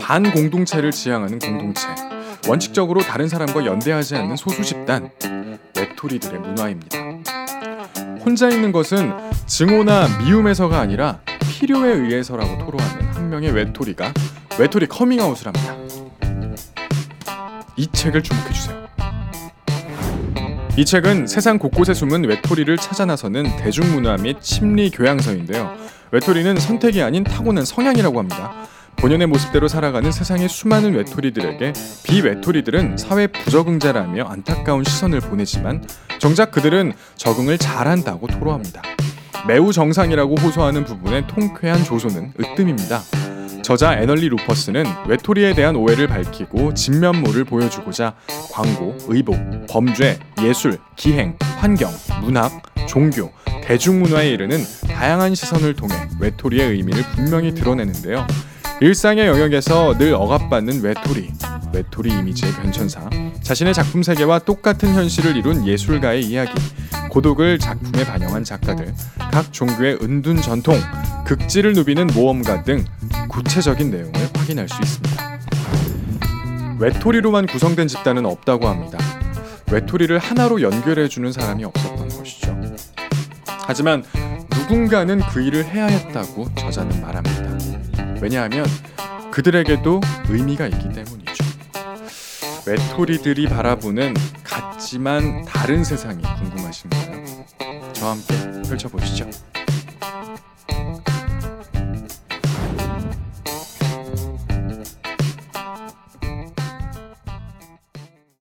반공동체를 지향하는 공동체, 원칙적으로 다른 사람과 연대하지 않는 소수 집단, 외톨이들의 문화입니다. 혼자 있는 것은 증오나 미움에서가 아니라 필요에 의해서라고 토로하는 한 명의 외톨이가 외톨이 커밍아웃을 합니다. 이 책을 주목해 주세요. 이 책은 세상 곳곳에 숨은 외톨이를 찾아 나서는 대중문화 및 심리 교양서인데요. 외톨이는 선택이 아닌 타고난 성향이라고 합니다. 본연의 모습대로 살아가는 세상의 수많은 외톨이들에게 비외톨이들은 사회 부적응자라며 안타까운 시선을 보내지만 정작 그들은 적응을 잘한다고 토로합니다. 매우 정상이라고 호소하는 부분의 통쾌한 조소는 으뜸입니다. 저자 애널리 루퍼스는 외톨이에 대한 오해를 밝히고 진면모를 보여주고자 광고, 의복, 범죄, 예술, 기행, 환경, 문학, 종교, 대중문화에 이르는 다양한 시선을 통해 외톨이의 의미를 분명히 드러내는데요. 일상의 영역에서 늘 억압받는 외톨이, 외톨이 이미지의 변천사, 자신의 작품 세계와 똑같은 현실을 이룬 예술가의 이야기, 고독을 작품에 반영한 작가들, 각 종교의 은둔 전통, 극지를 누비는 모험가 등 구체적인 내용을 확인할 수 있습니다. 외톨이로만 구성된 집단은 없다고 합니다. 외톨이를 하나로 연결해주는 사람이 없었던 것이죠. 하지만 누군가는 그 일을 해야 했다고 저자는 말합니다. 왜냐하면 그들에게도 의미가 있기 때문이죠. 외톨이들이 바라보는 같지만 다른 세상이 궁금하신가요? 저와 함께 펼쳐보시죠.